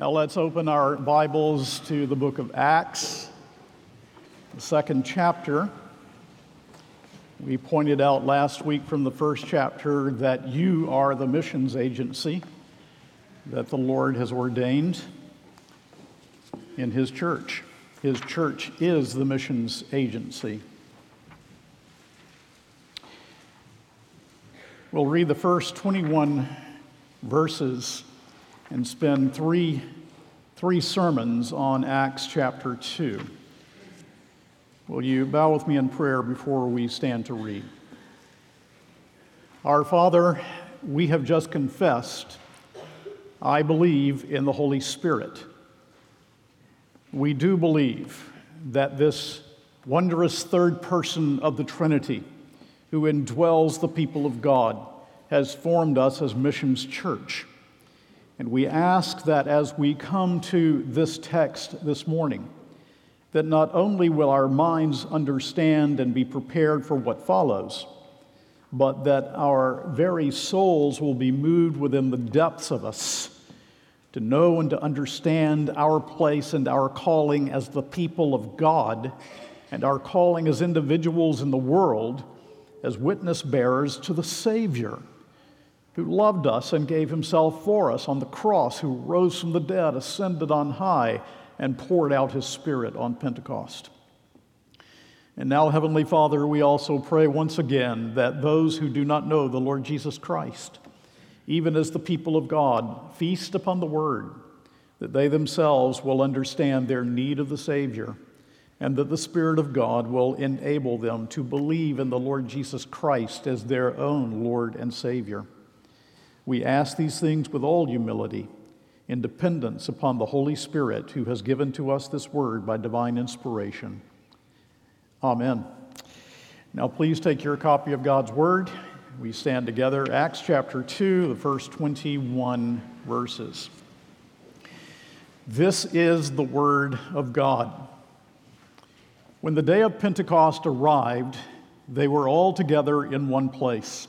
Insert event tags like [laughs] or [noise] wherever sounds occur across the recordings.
Now let's open our Bibles to the book of Acts, the second chapter. We pointed out last week from the first chapter that you are the missions agency that the Lord has ordained in His church. His church is the missions agency. We'll read the first 21 verses and spend three, three sermons on Acts chapter 2. Will you bow with me in prayer before we stand to read? Our Father, we have just confessed, I believe in the Holy Spirit. We do believe that this wondrous third person of the Trinity, who indwells the people of God, has formed us as Missions Church. And we ask that as we come to this text this morning, that not only will our minds understand and be prepared for what follows, but that our very souls will be moved within the depths of us to know and to understand our place and our calling as the people of God and our calling as individuals in the world as witness bearers to the Savior who loved us and gave himself for us on the cross, who rose from the dead, ascended on high, and poured out his Spirit on Pentecost. And now, Heavenly Father, we also pray once again that those who do not know the Lord Jesus Christ, even as the people of God, feast upon the Word, that they themselves will understand their need of the Savior, and that the Spirit of God will enable them to believe in the Lord Jesus Christ as their own Lord and Savior. We ask these things with all humility, in dependence upon the Holy Spirit who has given to us this word by divine inspiration. Amen. Now, please take your copy of God's word. We stand together. Acts chapter 2, the first 21 verses. This is the word of God. When the day of Pentecost arrived, they were all together in one place.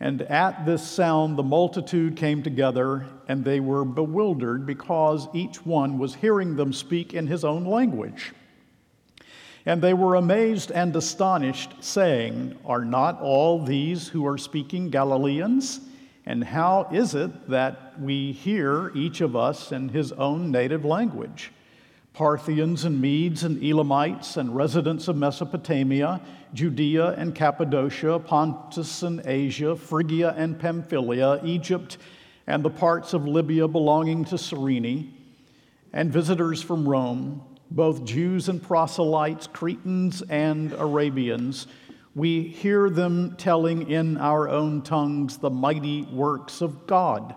And at this sound, the multitude came together, and they were bewildered because each one was hearing them speak in his own language. And they were amazed and astonished, saying, Are not all these who are speaking Galileans? And how is it that we hear each of us in his own native language? Parthians and Medes and Elamites and residents of Mesopotamia, Judea and Cappadocia, Pontus and Asia, Phrygia and Pamphylia, Egypt and the parts of Libya belonging to Cyrene, and visitors from Rome, both Jews and proselytes, Cretans and Arabians, we hear them telling in our own tongues the mighty works of God.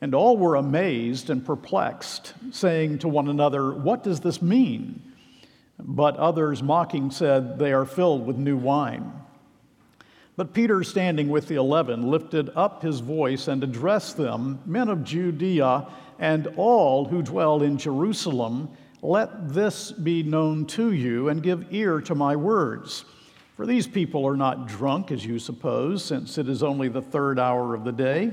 And all were amazed and perplexed, saying to one another, What does this mean? But others, mocking, said, They are filled with new wine. But Peter, standing with the eleven, lifted up his voice and addressed them, Men of Judea and all who dwell in Jerusalem, let this be known to you and give ear to my words. For these people are not drunk, as you suppose, since it is only the third hour of the day.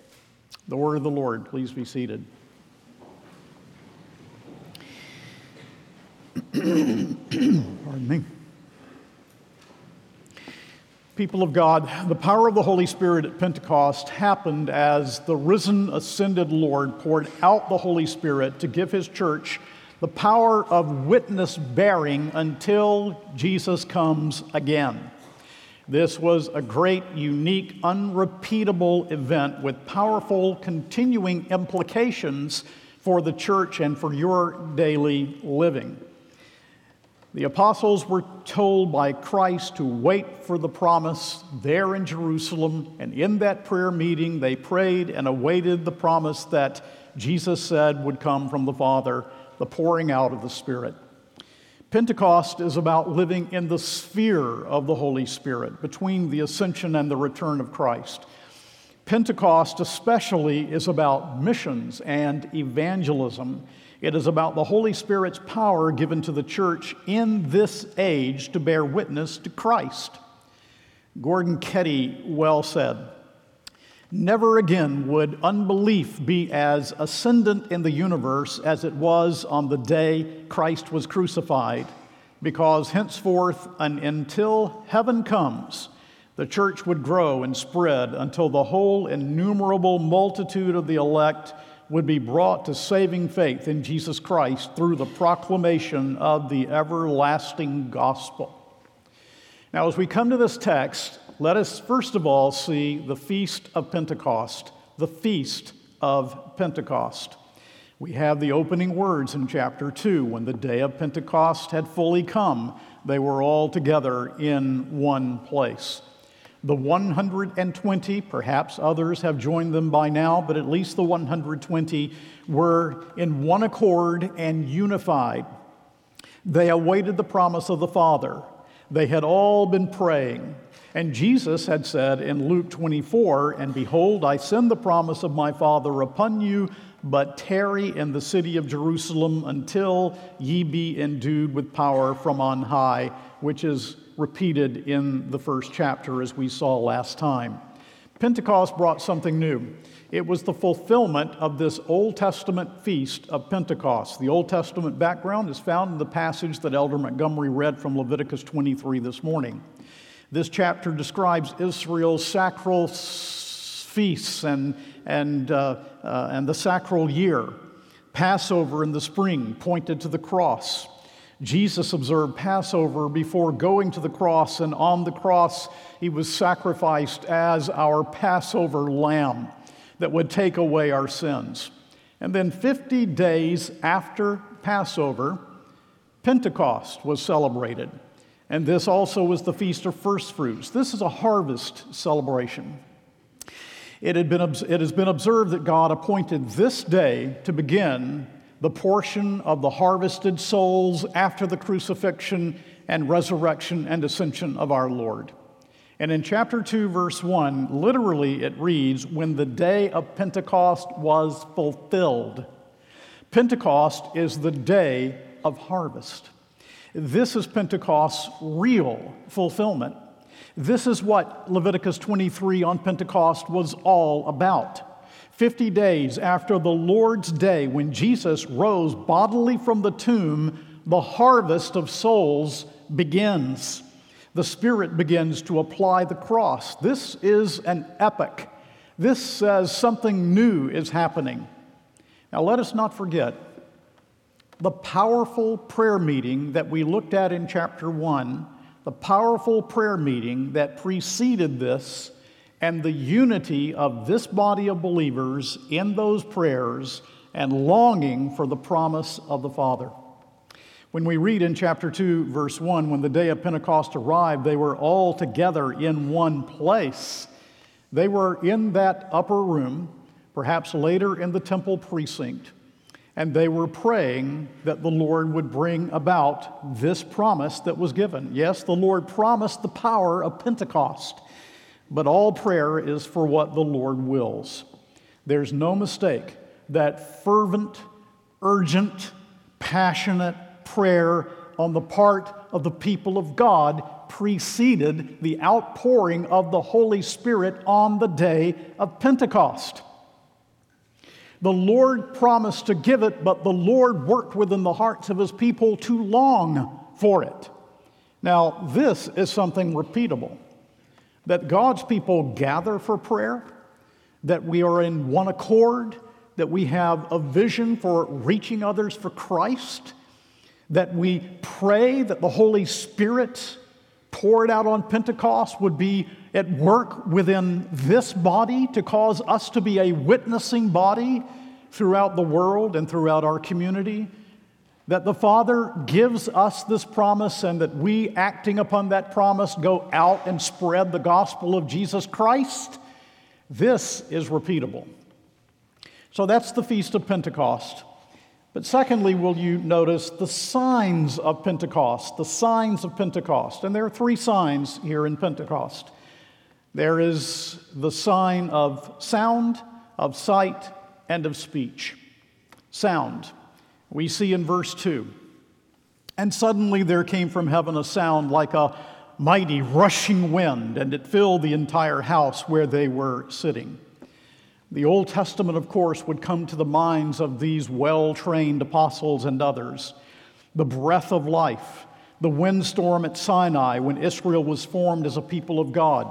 The word of the Lord, please be seated. [clears throat] Pardon me. People of God, the power of the Holy Spirit at Pentecost happened as the risen, ascended Lord poured out the Holy Spirit to give his church the power of witness bearing until Jesus comes again. This was a great, unique, unrepeatable event with powerful, continuing implications for the church and for your daily living. The apostles were told by Christ to wait for the promise there in Jerusalem, and in that prayer meeting, they prayed and awaited the promise that Jesus said would come from the Father the pouring out of the Spirit. Pentecost is about living in the sphere of the Holy Spirit between the ascension and the return of Christ. Pentecost, especially, is about missions and evangelism. It is about the Holy Spirit's power given to the church in this age to bear witness to Christ. Gordon Keddie well said, Never again would unbelief be as ascendant in the universe as it was on the day Christ was crucified, because henceforth and until heaven comes, the church would grow and spread until the whole innumerable multitude of the elect would be brought to saving faith in Jesus Christ through the proclamation of the everlasting gospel. Now, as we come to this text, let us first of all see the Feast of Pentecost, the Feast of Pentecost. We have the opening words in chapter 2 when the day of Pentecost had fully come, they were all together in one place. The 120, perhaps others have joined them by now, but at least the 120 were in one accord and unified. They awaited the promise of the Father. They had all been praying. And Jesus had said in Luke 24, And behold, I send the promise of my Father upon you, but tarry in the city of Jerusalem until ye be endued with power from on high, which is repeated in the first chapter as we saw last time. Pentecost brought something new. It was the fulfillment of this Old Testament feast of Pentecost. The Old Testament background is found in the passage that Elder Montgomery read from Leviticus 23 this morning. This chapter describes Israel's sacral feasts and, and, uh, uh, and the sacral year. Passover in the spring pointed to the cross. Jesus observed Passover before going to the cross, and on the cross, he was sacrificed as our Passover lamb that would take away our sins. And then 50 days after Passover, Pentecost was celebrated. And this also was the Feast of First Fruits. This is a harvest celebration. It, had been, it has been observed that God appointed this day to begin the portion of the harvested souls after the crucifixion and resurrection and ascension of our Lord. And in chapter 2, verse 1, literally it reads, When the day of Pentecost was fulfilled. Pentecost is the day of harvest. This is Pentecost's real fulfillment. This is what Leviticus 23 on Pentecost was all about. 50 days after the Lord's day, when Jesus rose bodily from the tomb, the harvest of souls begins. The Spirit begins to apply the cross. This is an epic. This says something new is happening. Now, let us not forget the powerful prayer meeting that we looked at in chapter 1, the powerful prayer meeting that preceded this, and the unity of this body of believers in those prayers and longing for the promise of the Father. When we read in chapter 2, verse 1, when the day of Pentecost arrived, they were all together in one place. They were in that upper room, perhaps later in the temple precinct and they were praying that the Lord would bring about this promise that was given. Yes, the Lord promised the power of Pentecost, but all prayer is for what the Lord wills. There's no mistake that fervent, urgent, passionate prayer on the part of the people of God preceded the outpouring of the Holy Spirit on the day of Pentecost. The Lord promised to give it, but the Lord worked within the hearts of his people to long for it. Now, this is something repeatable that God's people gather for prayer, that we are in one accord, that we have a vision for reaching others for Christ, that we pray that the Holy Spirit poured out on Pentecost would be at work within this body to cause us to be a witnessing body throughout the world and throughout our community. That the Father gives us this promise and that we, acting upon that promise, go out and spread the gospel of Jesus Christ. This is repeatable. So that's the Feast of Pentecost. But secondly, will you notice the signs of Pentecost? The signs of Pentecost. And there are three signs here in Pentecost there is the sign of sound, of sight, and of speech. Sound. We see in verse 2 And suddenly there came from heaven a sound like a mighty rushing wind, and it filled the entire house where they were sitting. The Old Testament, of course, would come to the minds of these well trained apostles and others. The breath of life, the windstorm at Sinai when Israel was formed as a people of God.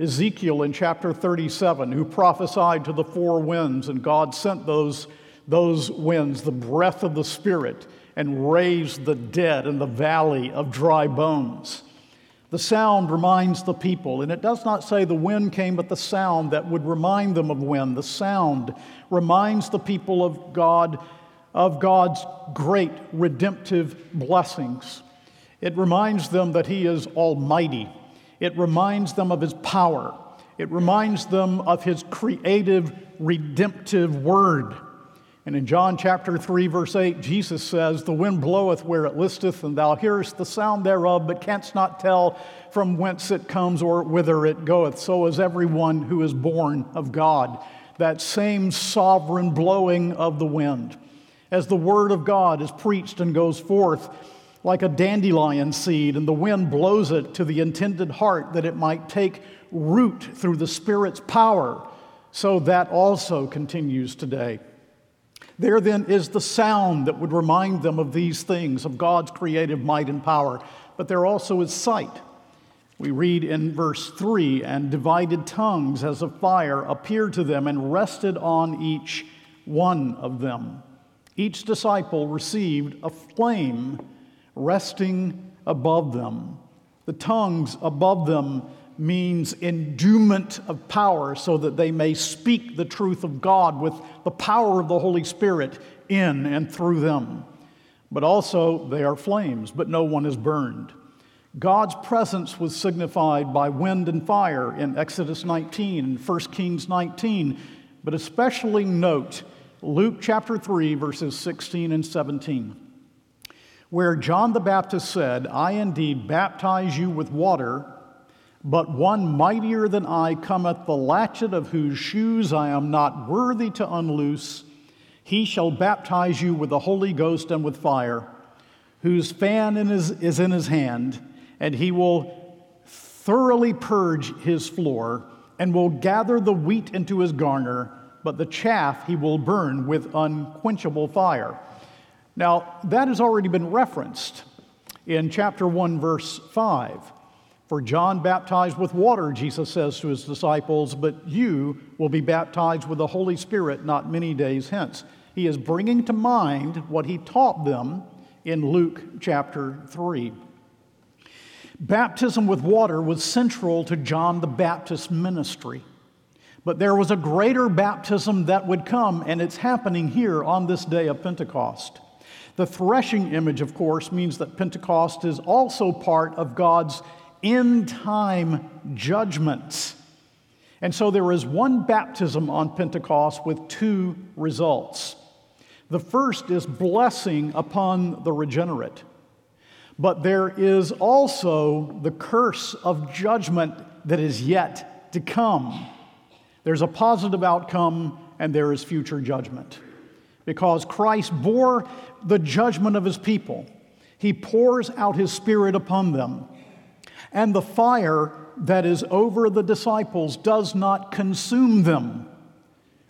Ezekiel in chapter 37, who prophesied to the four winds, and God sent those, those winds, the breath of the Spirit, and raised the dead in the valley of dry bones. The sound reminds the people, and it does not say the wind came, but the sound that would remind them of wind. The sound reminds the people of God of God's great redemptive blessings. It reminds them that He is almighty. It reminds them of His power. It reminds them of His creative, redemptive word. And in John chapter 3, verse 8, Jesus says, The wind bloweth where it listeth, and thou hearest the sound thereof, but canst not tell from whence it comes or whither it goeth. So is everyone who is born of God. That same sovereign blowing of the wind. As the word of God is preached and goes forth like a dandelion seed, and the wind blows it to the intended heart that it might take root through the Spirit's power, so that also continues today. There then is the sound that would remind them of these things, of God's creative might and power. But there also is sight. We read in verse 3 and divided tongues as of fire appeared to them and rested on each one of them. Each disciple received a flame resting above them. The tongues above them means endowment of power so that they may speak the truth of God with the power of the Holy Spirit in and through them. But also, they are flames, but no one is burned. God's presence was signified by wind and fire in Exodus 19 and 1 Kings 19, but especially note Luke chapter 3, verses 16 and 17, where John the Baptist said, I indeed baptize you with water but one mightier than I cometh, the latchet of whose shoes I am not worthy to unloose. He shall baptize you with the Holy Ghost and with fire, whose fan in his, is in his hand, and he will thoroughly purge his floor, and will gather the wheat into his garner, but the chaff he will burn with unquenchable fire. Now, that has already been referenced in chapter 1, verse 5. For John baptized with water, Jesus says to his disciples, but you will be baptized with the Holy Spirit not many days hence. He is bringing to mind what he taught them in Luke chapter 3. Baptism with water was central to John the Baptist's ministry. But there was a greater baptism that would come, and it's happening here on this day of Pentecost. The threshing image, of course, means that Pentecost is also part of God's end time judgments. And so there is one baptism on Pentecost with two results. The first is blessing upon the regenerate, but there is also the curse of judgment that is yet to come. There's a positive outcome and there is future judgment. because Christ bore the judgment of his people. He pours out his Spirit upon them. And the fire that is over the disciples does not consume them.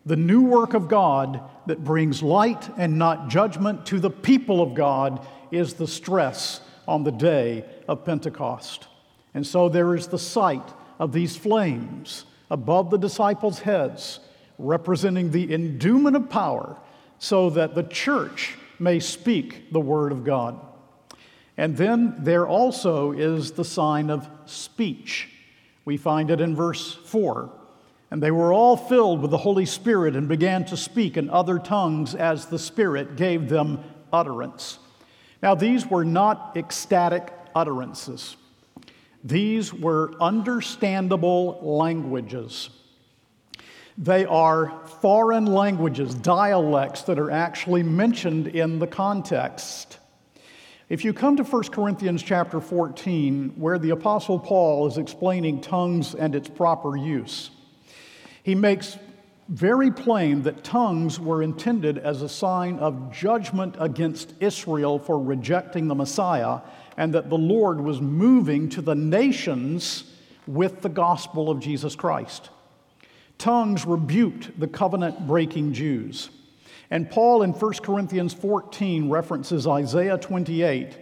The new work of God that brings light and not judgment to the people of God is the stress on the day of Pentecost. And so there is the sight of these flames above the disciples' heads, representing the endowment of power, so that the church may speak the word of God. And then there also is the sign of speech. We find it in verse 4. And they were all filled with the Holy Spirit and began to speak in other tongues as the Spirit gave them utterance. Now, these were not ecstatic utterances, these were understandable languages. They are foreign languages, dialects that are actually mentioned in the context. If you come to 1 Corinthians chapter 14, where the Apostle Paul is explaining tongues and its proper use, he makes very plain that tongues were intended as a sign of judgment against Israel for rejecting the Messiah, and that the Lord was moving to the nations with the gospel of Jesus Christ. Tongues rebuked the covenant breaking Jews. And Paul in 1 Corinthians 14 references Isaiah 28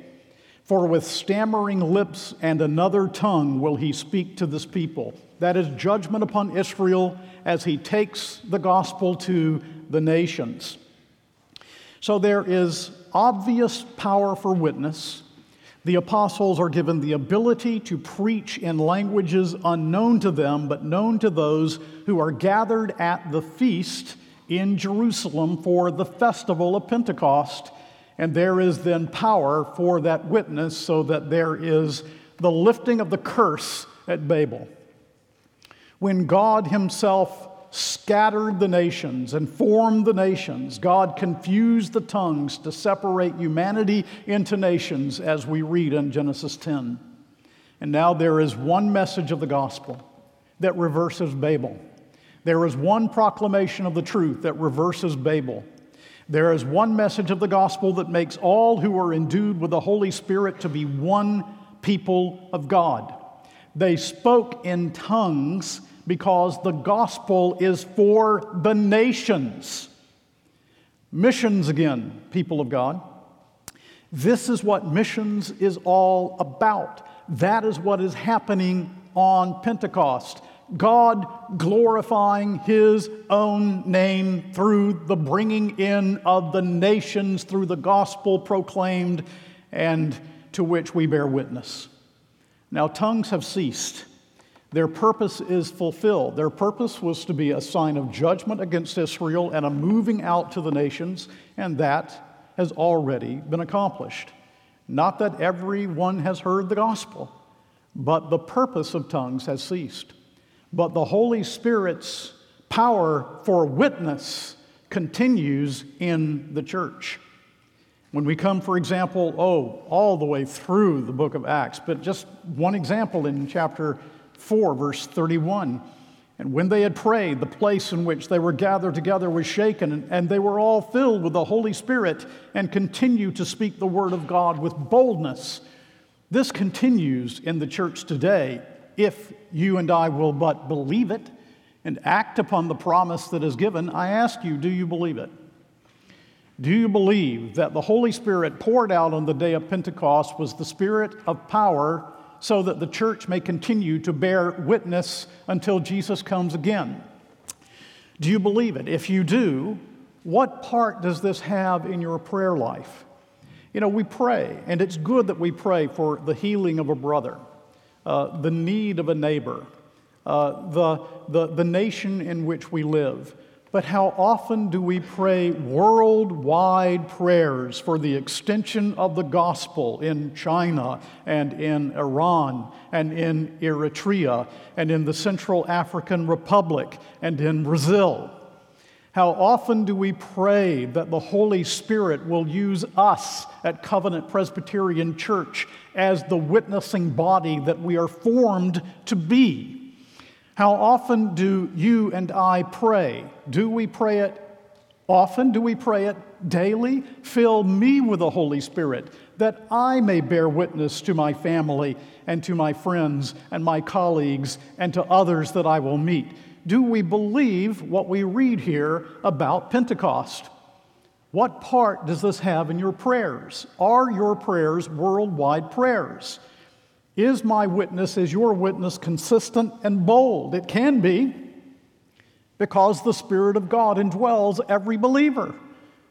For with stammering lips and another tongue will he speak to this people. That is judgment upon Israel as he takes the gospel to the nations. So there is obvious power for witness. The apostles are given the ability to preach in languages unknown to them, but known to those who are gathered at the feast in Jerusalem for the festival of Pentecost. And there is then power for that witness, so that there is the lifting of the curse at Babel. When God Himself scattered the nations and formed the nations. God confused the tongues to separate humanity into nations, as we read in Genesis 10. And now there is one message of the gospel that reverses Babel. There is one proclamation of the truth that reverses Babel. There is one message of the gospel that makes all who are endued with the Holy Spirit to be one people of God. They spoke in tongues because the gospel is for the nations. Missions, again, people of God. This is what missions is all about. That is what is happening on Pentecost. God glorifying His own name through the bringing in of the nations through the gospel proclaimed and to which we bear witness. Now, tongues have ceased. Their purpose is fulfilled. Their purpose was to be a sign of judgment against Israel and a moving out to the nations, and that has already been accomplished. Not that everyone has heard the gospel, but the purpose of tongues has ceased. But the Holy Spirit's power for witness continues in the church. When we come, for example, oh, all the way through the book of Acts, but just one example in chapter 4, verse 31. And when they had prayed, the place in which they were gathered together was shaken, and they were all filled with the Holy Spirit and continued to speak the word of God with boldness. This continues in the church today if you and I will but believe it and act upon the promise that is given. I ask you, do you believe it? Do you believe that the Holy Spirit poured out on the day of Pentecost was the Spirit of power so that the church may continue to bear witness until Jesus comes again. Do you believe it? If you do, what part does this have in your prayer life? You know, we pray, and it's good that we pray for the healing of a brother, uh, the need of a neighbor, uh, the, the, the nation in which we live. But how often do we pray worldwide prayers for the extension of the gospel in China and in Iran and in Eritrea and in the Central African Republic and in Brazil? How often do we pray that the Holy Spirit will use us at Covenant Presbyterian Church as the witnessing body that we are formed to be? How often do you and I pray? Do we pray it Often do we pray it daily? Fill me with the Holy Spirit that I may bear witness to my family and to my friends and my colleagues and to others that I will meet. Do we believe what we read here about Pentecost? What part does this have in your prayers? Are your prayers worldwide prayers? Is my witness, is your witness consistent and bold? It can be because the Spirit of God indwells every believer.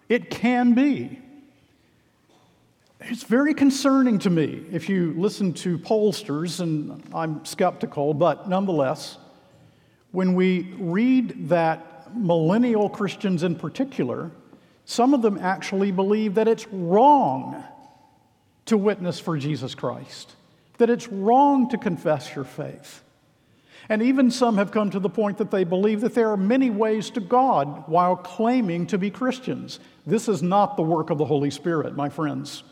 It can be. It's very concerning to me if you listen to pollsters, and I'm skeptical, but nonetheless, when we read that millennial Christians in particular, some of them actually believe that it's wrong to witness for Jesus Christ, that it's wrong to confess your faith. And even some have come to the point that they believe that there are many ways to God while claiming to be Christians. This is not the work of the Holy Spirit, my friends.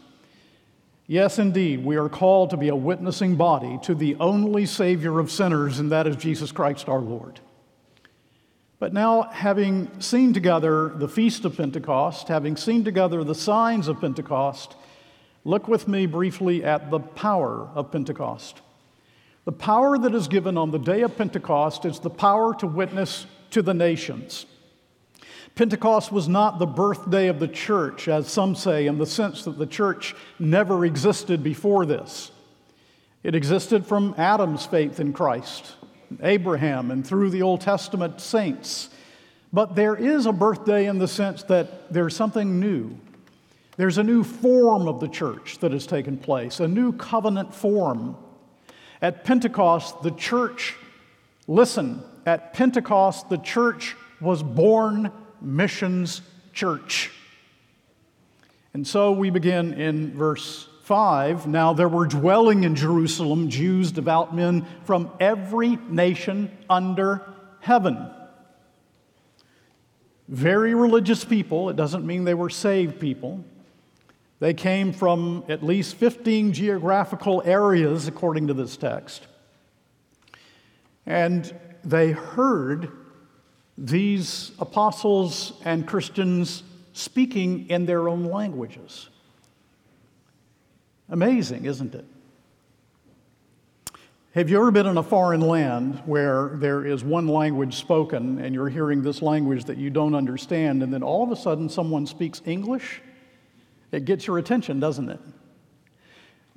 Yes, indeed, we are called to be a witnessing body to the only Savior of sinners, and that is Jesus Christ our Lord. But now, having seen together the Feast of Pentecost, having seen together the signs of Pentecost, look with me briefly at the power of Pentecost. The power that is given on the day of Pentecost is the power to witness to the nations. Pentecost was not the birthday of the church, as some say, in the sense that the church never existed before this. It existed from Adam's faith in Christ, Abraham, and through the Old Testament saints. But there is a birthday in the sense that there's something new. There's a new form of the church that has taken place, a new covenant form. At Pentecost, the church, listen, at Pentecost, the church was born Missions Church. And so we begin in verse 5. Now there were dwelling in Jerusalem Jews, devout men from every nation under heaven. Very religious people. It doesn't mean they were saved people. They came from at least 15 geographical areas, according to this text. And they heard these apostles and Christians speaking in their own languages. Amazing, isn't it? Have you ever been in a foreign land where there is one language spoken and you're hearing this language that you don't understand, and then all of a sudden someone speaks English? It gets your attention, doesn't it?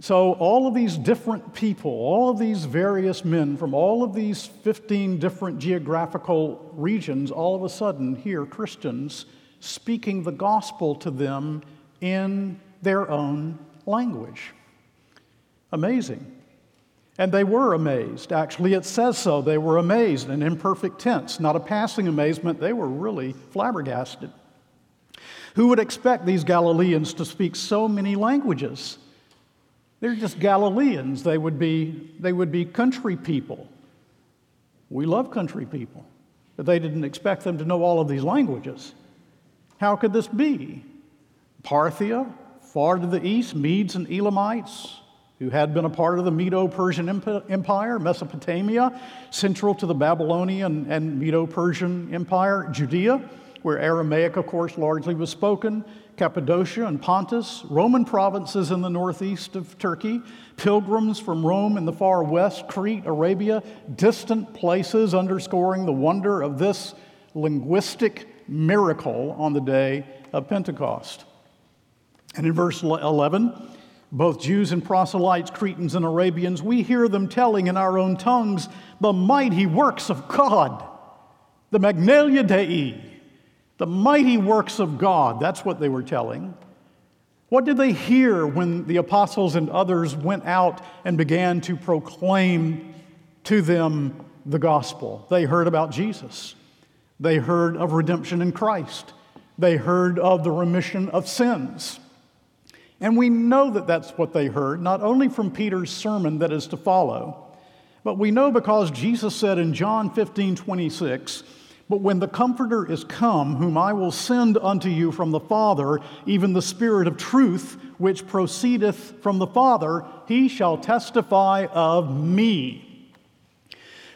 So, all of these different people, all of these various men from all of these 15 different geographical regions, all of a sudden hear Christians speaking the gospel to them in their own language. Amazing. And they were amazed. Actually, it says so. They were amazed, an imperfect tense, not a passing amazement. They were really flabbergasted. Who would expect these Galileans to speak so many languages? They're just Galileans. They would be, they would be country people. We love country people, but they didn't expect them to know all of these languages. How could this be? Parthia, far to the east, Medes and Elamites, who had been a part of the Medo Persian Empire, Mesopotamia, central to the Babylonian and Medo Persian Empire, Judea, where Aramaic, of course, largely was spoken, Cappadocia and Pontus, Roman provinces in the northeast of Turkey, pilgrims from Rome in the far west, Crete, Arabia, distant places underscoring the wonder of this linguistic miracle on the day of Pentecost. And in verse 11, both Jews and proselytes, Cretans and Arabians, we hear them telling in our own tongues the mighty works of God, the Magnalia Dei, the mighty works of God. That's what they were telling. What did they hear when the apostles and others went out and began to proclaim to them the gospel? They heard about Jesus. They heard of redemption in Christ. They heard of the remission of sins. And we know that that's what they heard, not only from Peter's sermon that is to follow, but we know because Jesus said in John 15 26, but when the Comforter is come, whom I will send unto you from the Father, even the Spirit of truth, which proceedeth from the Father, he shall testify of me.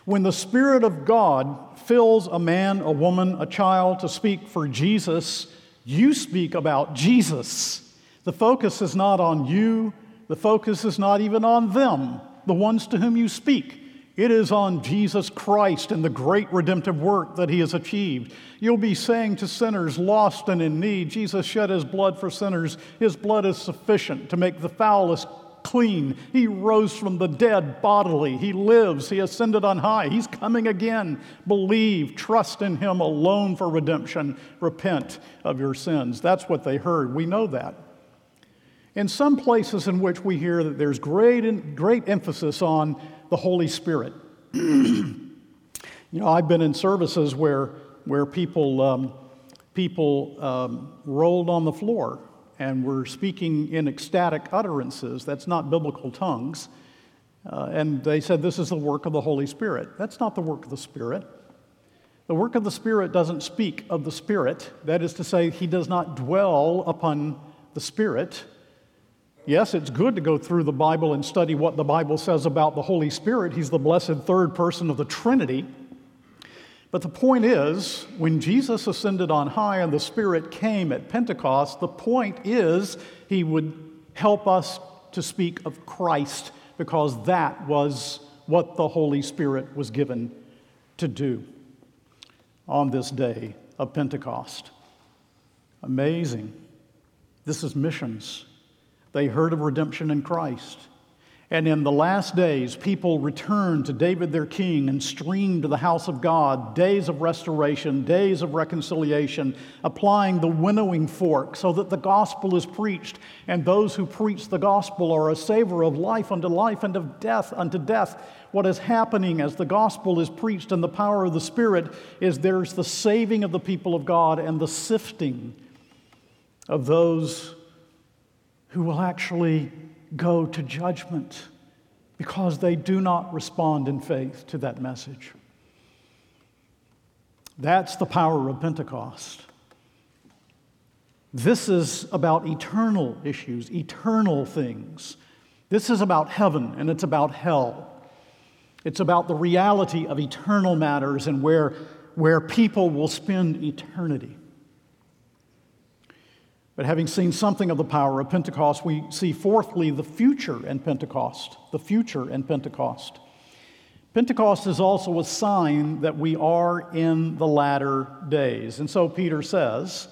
When the Spirit of God fills a man, a woman, a child to speak for Jesus, you speak about Jesus. The focus is not on you, the focus is not even on them, the ones to whom you speak. It is on Jesus Christ and the great redemptive work that he has achieved. You'll be saying to sinners lost and in need, Jesus shed his blood for sinners. His blood is sufficient to make the foulest clean. He rose from the dead bodily. He lives. He ascended on high. He's coming again. Believe, trust in Him alone for redemption. Repent of your sins. That's what they heard. We know that. In some places in which we hear that there's great, great emphasis on the Holy Spirit. [clears throat] you know, I've been in services where, where people, um, people um, rolled on the floor and we're speaking in ecstatic utterances. That's not biblical tongues. Uh, and they said this is the work of the Holy Spirit. That's not the work of the Spirit. The work of the Spirit doesn't speak of the Spirit. That is to say, He does not dwell upon the Spirit. Yes, it's good to go through the Bible and study what the Bible says about the Holy Spirit. He's the blessed third person of the Trinity. But the point is, when Jesus ascended on high and the Spirit came at Pentecost, the point is he would help us to speak of Christ because that was what the Holy Spirit was given to do on this day of Pentecost. Amazing. This is missions. They heard of redemption in Christ. And in the last days, people returned to David their king and streamed to the house of God, days of restoration, days of reconciliation, applying the winnowing fork so that the gospel is preached. And those who preach the gospel are a savor of life unto life and of death unto death. What is happening as the gospel is preached in the power of the Spirit is there's the saving of the people of God and the sifting of those who will actually go to judgment because they do not respond in faith to that message. That's the power of Pentecost. This is about eternal issues, eternal things. This is about heaven and it's about hell. It's about the reality of eternal matters and where, where people will spend eternity. But having seen something of the power of Pentecost, we see fourthly the future in Pentecost. The future in Pentecost. Pentecost is also a sign that we are in the latter days. And so Peter says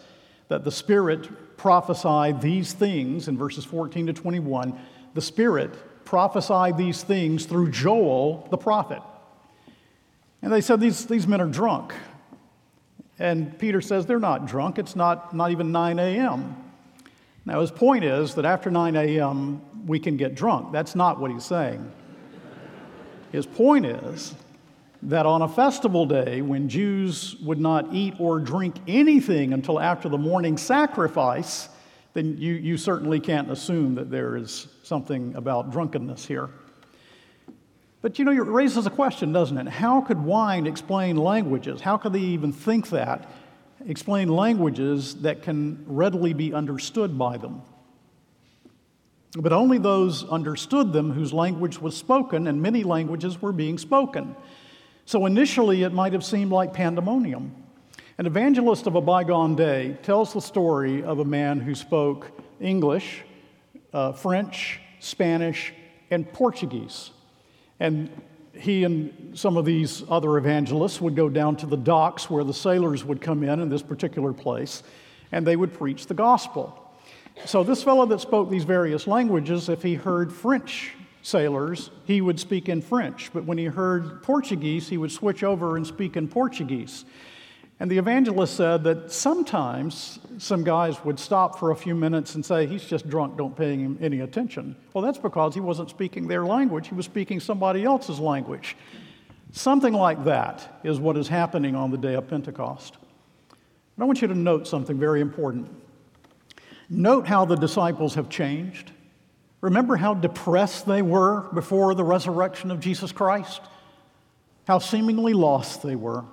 that the Spirit prophesied these things in verses 14 to 21. The Spirit prophesied these things through Joel the prophet. And they said, These, these men are drunk. And Peter says they're not drunk. It's not, not even 9 a.m. Now, his point is that after 9 a.m., we can get drunk. That's not what he's saying. His point is that on a festival day, when Jews would not eat or drink anything until after the morning sacrifice, then you, you certainly can't assume that there is something about drunkenness here. But you know, it raises a question, doesn't it? How could wine explain languages? How could they even think that? Explain languages that can readily be understood by them. But only those understood them whose language was spoken, and many languages were being spoken. So initially, it might have seemed like pandemonium. An evangelist of a bygone day tells the story of a man who spoke English, uh, French, Spanish, and Portuguese. And he and some of these other evangelists would go down to the docks where the sailors would come in in this particular place, and they would preach the gospel. So, this fellow that spoke these various languages, if he heard French sailors, he would speak in French. But when he heard Portuguese, he would switch over and speak in Portuguese. And the evangelist said that sometimes some guys would stop for a few minutes and say, He's just drunk, don't pay him any attention. Well, that's because he wasn't speaking their language, he was speaking somebody else's language. Something like that is what is happening on the day of Pentecost. And I want you to note something very important. Note how the disciples have changed. Remember how depressed they were before the resurrection of Jesus Christ? How seemingly lost they were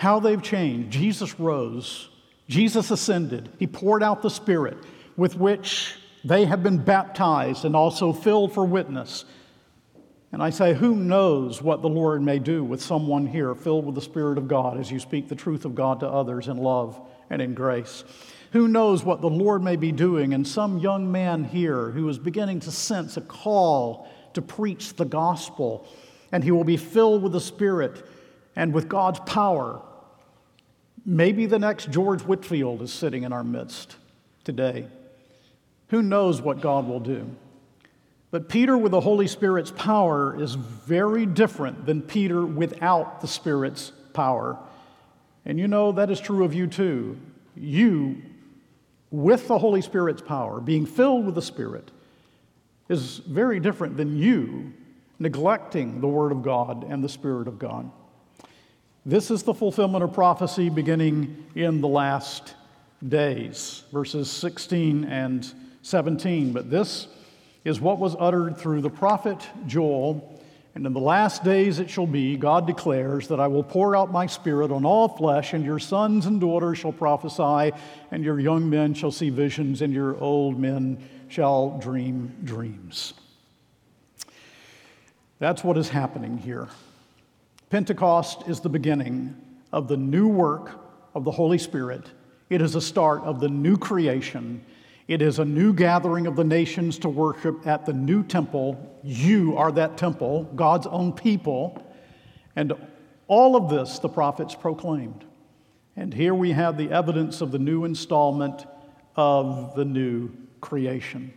how they've changed. Jesus rose, Jesus ascended, He poured out the Spirit with which they have been baptized and also filled for witness. And I say, who knows what the Lord may do with someone here filled with the Spirit of God as you speak the truth of God to others in love and in grace? Who knows what the Lord may be doing in some young man here who is beginning to sense a call to preach the gospel, and he will be filled with the Spirit and with God's power. Maybe the next George Whitefield is sitting in our midst today. Who knows what God will do? But Peter with the Holy Spirit's power is very different than Peter without the Spirit's power. And you know that is true of you too. You, with the Holy Spirit's power, being filled with the Spirit, is very different than you neglecting the Word of God and the Spirit of God. This is the fulfillment of prophecy beginning in the last days, verses 16 and 17. But this is what was uttered through the prophet Joel. And in the last days it shall be, God declares, that I will pour out my spirit on all flesh, and your sons and daughters shall prophesy, and your young men shall see visions, and your old men shall dream dreams. That's what is happening here. Pentecost is the beginning of the new work of the Holy Spirit. It is a start of the new creation it is a new gathering of the nations to worship at the new temple. You are that temple, God's own people. And all of this the prophets proclaimed. And here we have the evidence of the new installment of the new creation.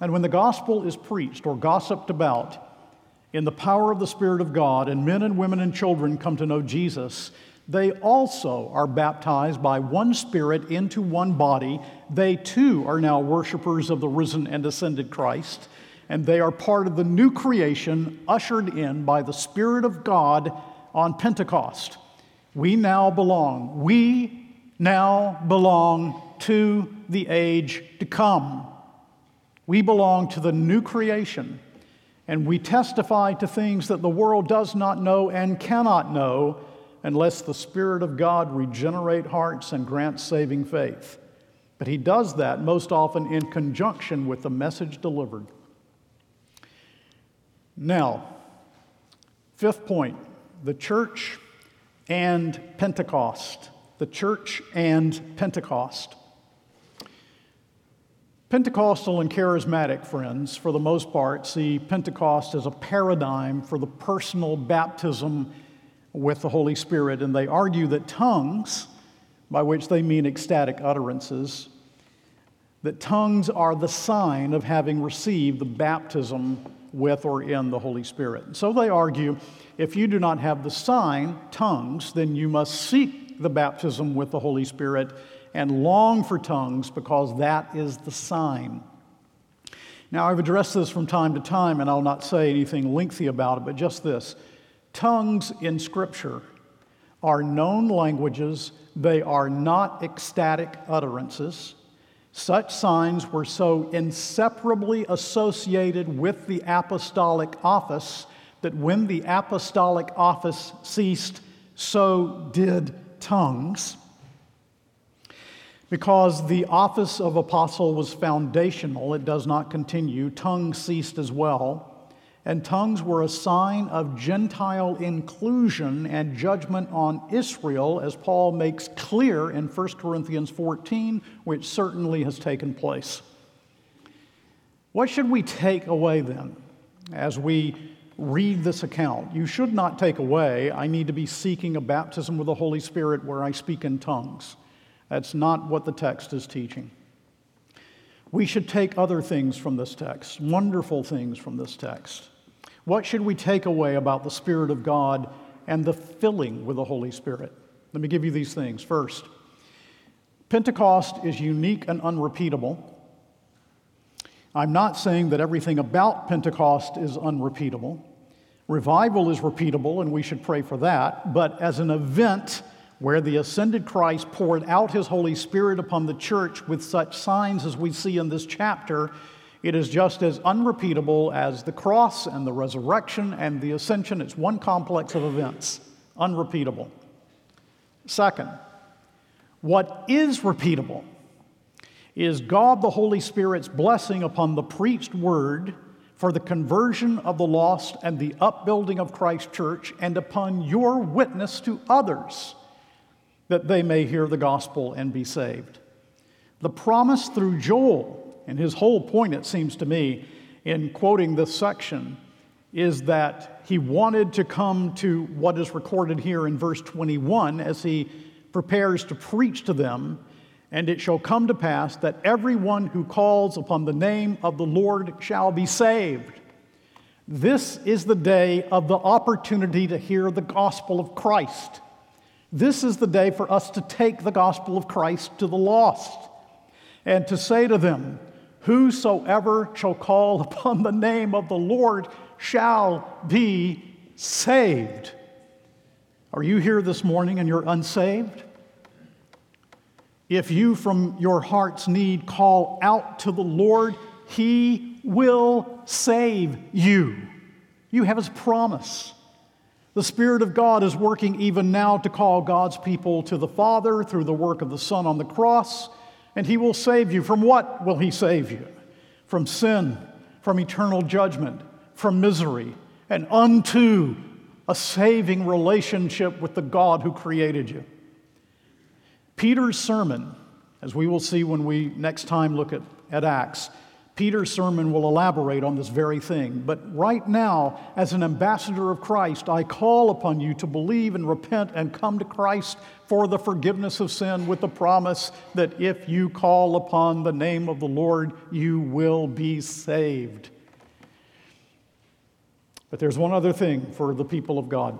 And when the gospel is preached or gossiped about in the power of the Spirit of God, and men and women and children come to know Jesus, they also are baptized by one Spirit into one body. They too are now worshipers of the risen and ascended Christ, and they are part of the new creation ushered in by the Spirit of God on Pentecost. We now belong. We now belong to the age to come. We belong to the new creation, and we testify to things that the world does not know and cannot know unless the Spirit of God regenerate hearts and grant saving faith. But he does that most often in conjunction with the message delivered. Now, fifth point the church and Pentecost. The church and Pentecost. Pentecostal and charismatic friends, for the most part, see Pentecost as a paradigm for the personal baptism with the Holy Spirit, and they argue that tongues, by which they mean ecstatic utterances, that tongues are the sign of having received the baptism with or in the Holy Spirit. So they argue if you do not have the sign, tongues, then you must seek the baptism with the Holy Spirit and long for tongues because that is the sign. Now, I've addressed this from time to time, and I'll not say anything lengthy about it, but just this. Tongues in Scripture are known languages, they are not ecstatic utterances. Such signs were so inseparably associated with the apostolic office that when the apostolic office ceased, so did tongues. Because the office of apostle was foundational, it does not continue. Tongues ceased as well and tongues were a sign of Gentile inclusion and judgment on Israel, as Paul makes clear in 1 Corinthians 14, which certainly has taken place. What should we take away then as we read this account? You should not take away, I need to be seeking a baptism with the Holy Spirit where I speak in tongues. That's not what the text is teaching. We should take other things from this text, wonderful things from this text. What should we take away about the Spirit of God and the filling with the Holy Spirit? Let me give you these things. First, Pentecost is unique and unrepeatable. I'm not saying that everything about Pentecost is unrepeatable. Revival is repeatable, and we should pray for that. But as an event where the ascended Christ poured out his Holy Spirit upon the church with such signs as we see in this chapter, it is just as unrepeatable as the cross and the resurrection and the ascension. It's one complex of events, unrepeatable. Second, what is repeatable is God the Holy Spirit's blessing upon the preached word for the conversion of the lost and the upbuilding of Christ's church, and upon your witness to others, that they may hear the gospel and be saved. The promise through Joel, and his whole point, it seems to me, in quoting this section, is that he wanted to come to what is recorded here in verse 21 as he prepares to preach to them and it shall come to pass that everyone who calls upon the name of the Lord shall be saved. This is the day of the opportunity to hear the gospel of Christ. This is the day for us to take the gospel of Christ to the lost and to say to them, Whosoever shall call [laughs] upon the name of the Lord shall be saved. Are you here this morning and you're unsaved? If you, from your heart's need, call out to the Lord, He will save you. You have His promise. The Spirit of God is working even now to call God's people to the Father through the work of the Son on the cross, and He will save you. From what will He save you? From sin, from eternal judgment, from misery, and unto a saving relationship with the God who created you. Peter's sermon, as we will see when we next time look at, at Acts, Peter's sermon will elaborate on this very thing. But right now, as an ambassador of Christ, I call upon you to believe and repent and come to Christ for the forgiveness of sin with the promise that if you call upon the name of the Lord, you will be saved. But there's one other thing for the people of God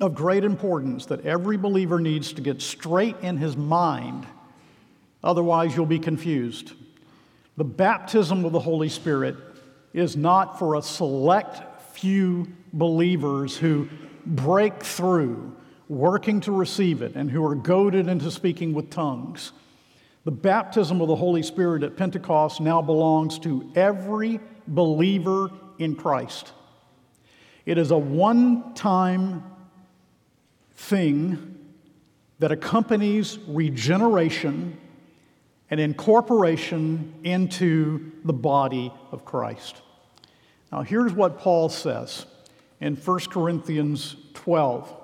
of great importance that every believer needs to get straight in his mind. Otherwise, you'll be confused. The baptism of the Holy Spirit is not for a select few believers who break through, working to receive it, and who are goaded into speaking with tongues. The baptism of the Holy Spirit at Pentecost now belongs to every believer in Christ. It is a one time thing that accompanies regeneration and incorporation into the body of Christ. Now, here's what Paul says in 1 Corinthians 12.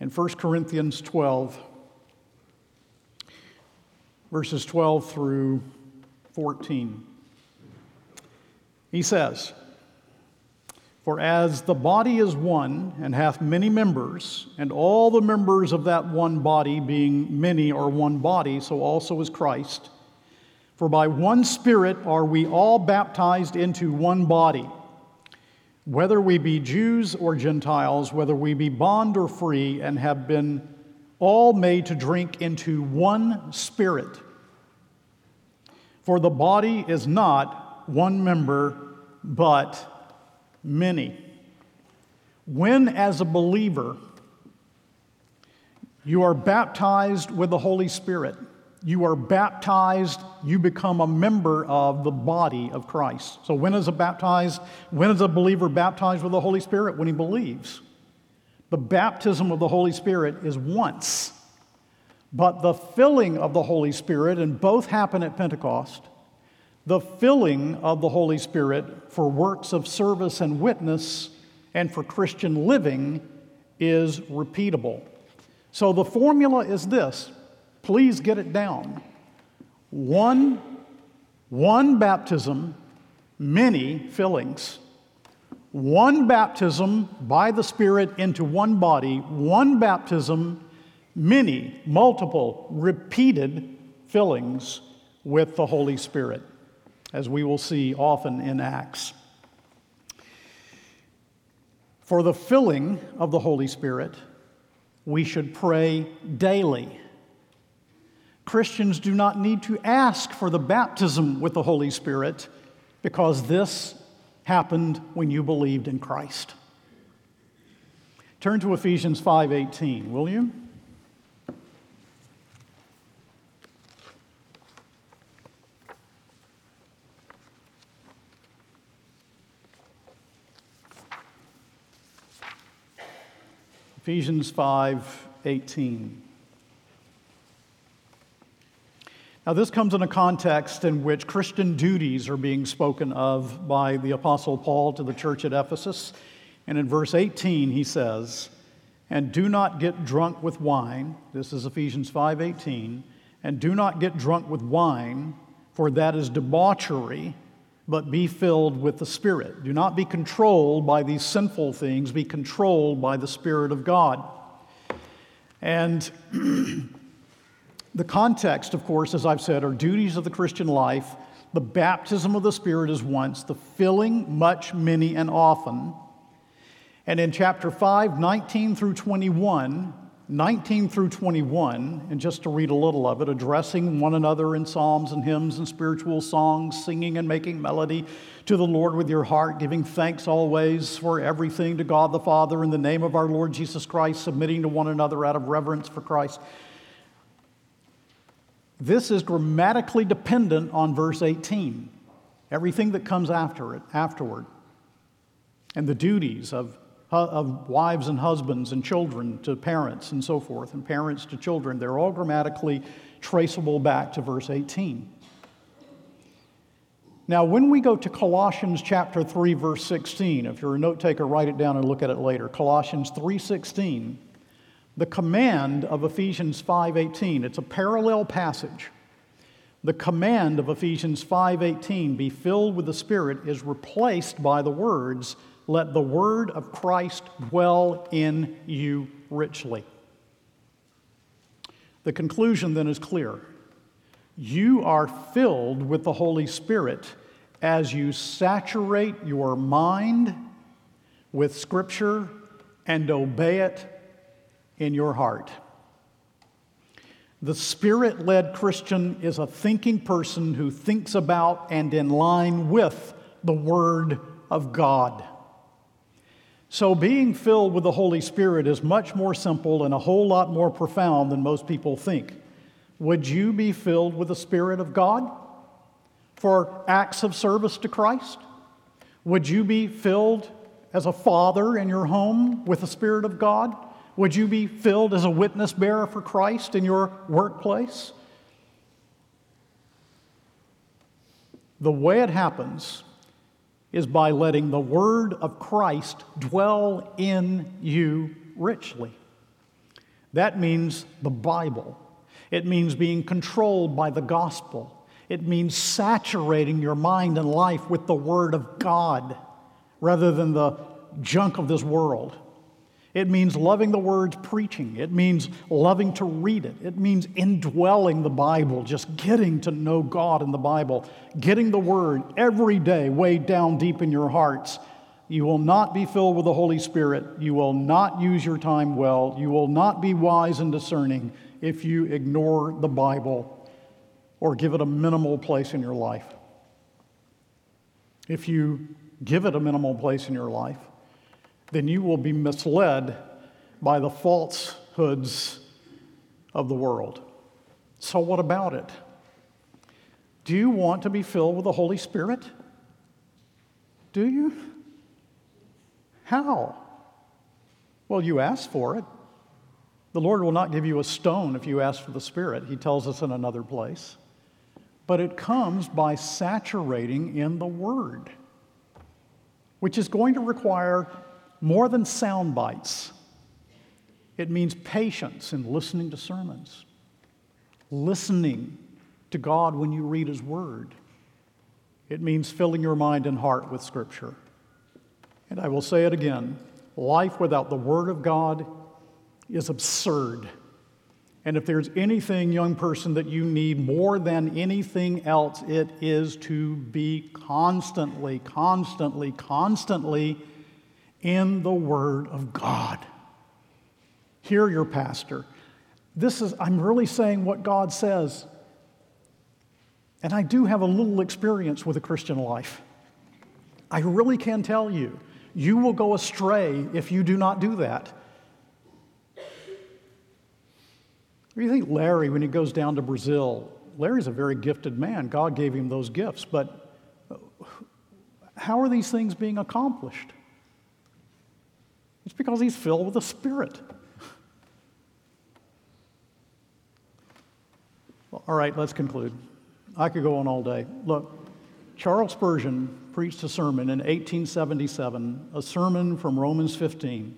In 1 Corinthians 12, verses 12 through 14, he says, for as the body is one and hath many members, and all the members of that one body, being many, are one body, so also is Christ. For by one Spirit are we all baptized into one body, whether we be Jews or Gentiles, whether we be bond or free, and have been all made to drink into one Spirit. For the body is not one member, but many. When, as a believer, you are baptized with the Holy Spirit, you are baptized, you become a member of the body of Christ. So, when is a baptized, when is a believer baptized with the Holy Spirit? When he believes. The baptism of the Holy Spirit is once, but the filling of the Holy Spirit, and both happen at Pentecost, the filling of the Holy Spirit for works of service and witness and for Christian living is repeatable. So the formula is this please get it down. One, one baptism, many fillings. One baptism by the Spirit into one body, one baptism, many, multiple, repeated fillings with the Holy Spirit as we will see often in Acts. For the filling of the Holy Spirit, we should pray daily. Christians do not need to ask for the baptism with the Holy Spirit because this happened when you believed in Christ. Turn to Ephesians 5:18, will you? Ephesians 5 18. Now, this comes in a context in which Christian duties are being spoken of by the Apostle Paul to the church at Ephesus. And in verse 18, he says, And do not get drunk with wine. This is Ephesians 5:18. And do not get drunk with wine, for that is debauchery, but be filled with the Spirit. Do not be controlled by these sinful things, be controlled by the Spirit of God. And [clears throat] The context, of course, as I've said, are duties of the Christian life. The baptism of the Spirit is once, the filling much, many, and often. And in chapter 5, 19 through 21, 19 through 21, and just to read a little of it, addressing one another in psalms and hymns and spiritual songs, singing and making melody to the Lord with your heart, giving thanks always for everything to God the Father in the name of our Lord Jesus Christ, submitting to one another out of reverence for Christ. This is grammatically dependent on verse 18, everything that comes after it, afterward, and the duties of, of wives and husbands and children to parents and so forth, and parents to children. They're all grammatically traceable back to verse 18. Now, when we go to Colossians chapter 3, verse 16, if you're a note taker, write it down and look at it later. Colossians 3:16 the command of Ephesians 5:18, it's a parallel passage. The command of Ephesians 5:18, be filled with the Spirit, is replaced by the words, let the word of Christ dwell in you richly. The conclusion then is clear. You are filled with the Holy Spirit as you saturate your mind with Scripture and obey it in your heart. The spirit led Christian is a thinking person who thinks about and in line with the Word of God. So, being filled with the Holy Spirit is much more simple and a whole lot more profound than most people think. Would you be filled with the Spirit of God for acts of service to Christ? Would you be filled as a father in your home with the Spirit of God? Would you be filled as a witness bearer for Christ in your workplace? The way it happens is by letting the word of Christ dwell in you richly. That means the Bible. It means being controlled by the gospel. It means saturating your mind and life with the Word of God rather than the junk of this world. It means loving the words preaching. It means loving to read it. It means indwelling the Bible, just getting to know God in the Bible, getting the word every day way down deep in your hearts. You will not be filled with the Holy Spirit. You will not use your time well. You will not be wise and discerning if you ignore the Bible or give it a minimal place in your life. If you give it a minimal place in your life, then you will be misled by the falsehoods of the world. So, what about it? Do you want to be filled with the Holy Spirit? Do you? How? Well, you ask for it. The Lord will not give you a stone if you ask for the Spirit, He tells us in another place. But it comes by saturating in the Word, which is going to require more than sound bites. It means patience in listening to sermons, listening to God when you read His Word. It means filling your mind and heart with Scripture. And I will say it again life without the Word of God is absurd. And if there's anything, young person, that you need more than anything else, it is to be constantly, constantly, constantly in the Word of God. Hear your pastor. This is, I'm really saying what God says. And I do have a little experience with a Christian life. I really can tell you, you will go astray if you do not do that. Do you think Larry, when he goes down to Brazil, Larry's a very gifted man. God gave him those gifts, but how are these things being accomplished? It's because he's filled with the Spirit. All right, let's conclude. I could go on all day. Look, Charles Spurgeon preached a sermon in 1877, a sermon from Romans 15.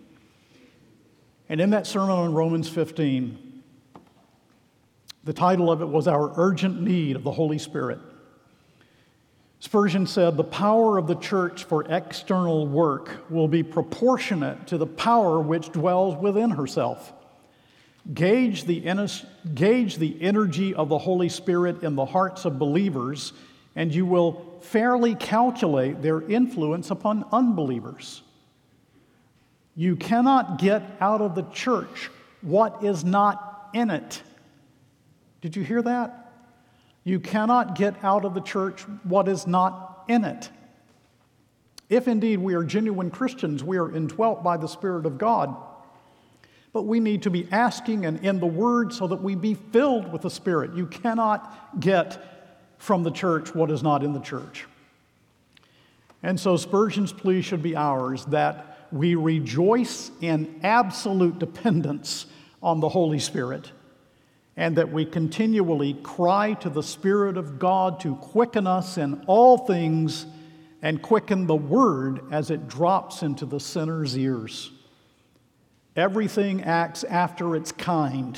And in that sermon on Romans 15, the title of it was Our Urgent Need of the Holy Spirit. Spurgeon said, The power of the church for external work will be proportionate to the power which dwells within herself. Gauge the, gauge the energy of the Holy Spirit in the hearts of believers, and you will fairly calculate their influence upon unbelievers. You cannot get out of the church what is not in it. Did you hear that? You cannot get out of the church what is not in it. If indeed we are genuine Christians, we are indwelt by the Spirit of God. But we need to be asking and in the Word so that we be filled with the Spirit. You cannot get from the church what is not in the church. And so Spurgeon's plea should be ours that we rejoice in absolute dependence on the Holy Spirit, and that we continually cry to the Spirit of God to quicken us in all things and quicken the Word as it drops into the sinner's ears. Everything acts after its kind,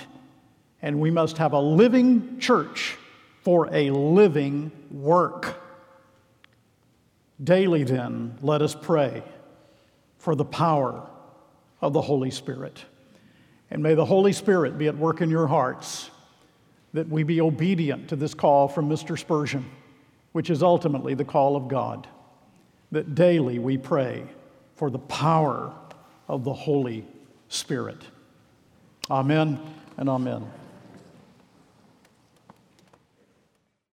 and we must have a living church for a living work. Daily, then, let us pray for the power of the Holy Spirit. And may the Holy Spirit be at work in your hearts that we be obedient to this call from Mr. Spurgeon, which is ultimately the call of God. That daily we pray for the power of the Holy Spirit. Amen and amen.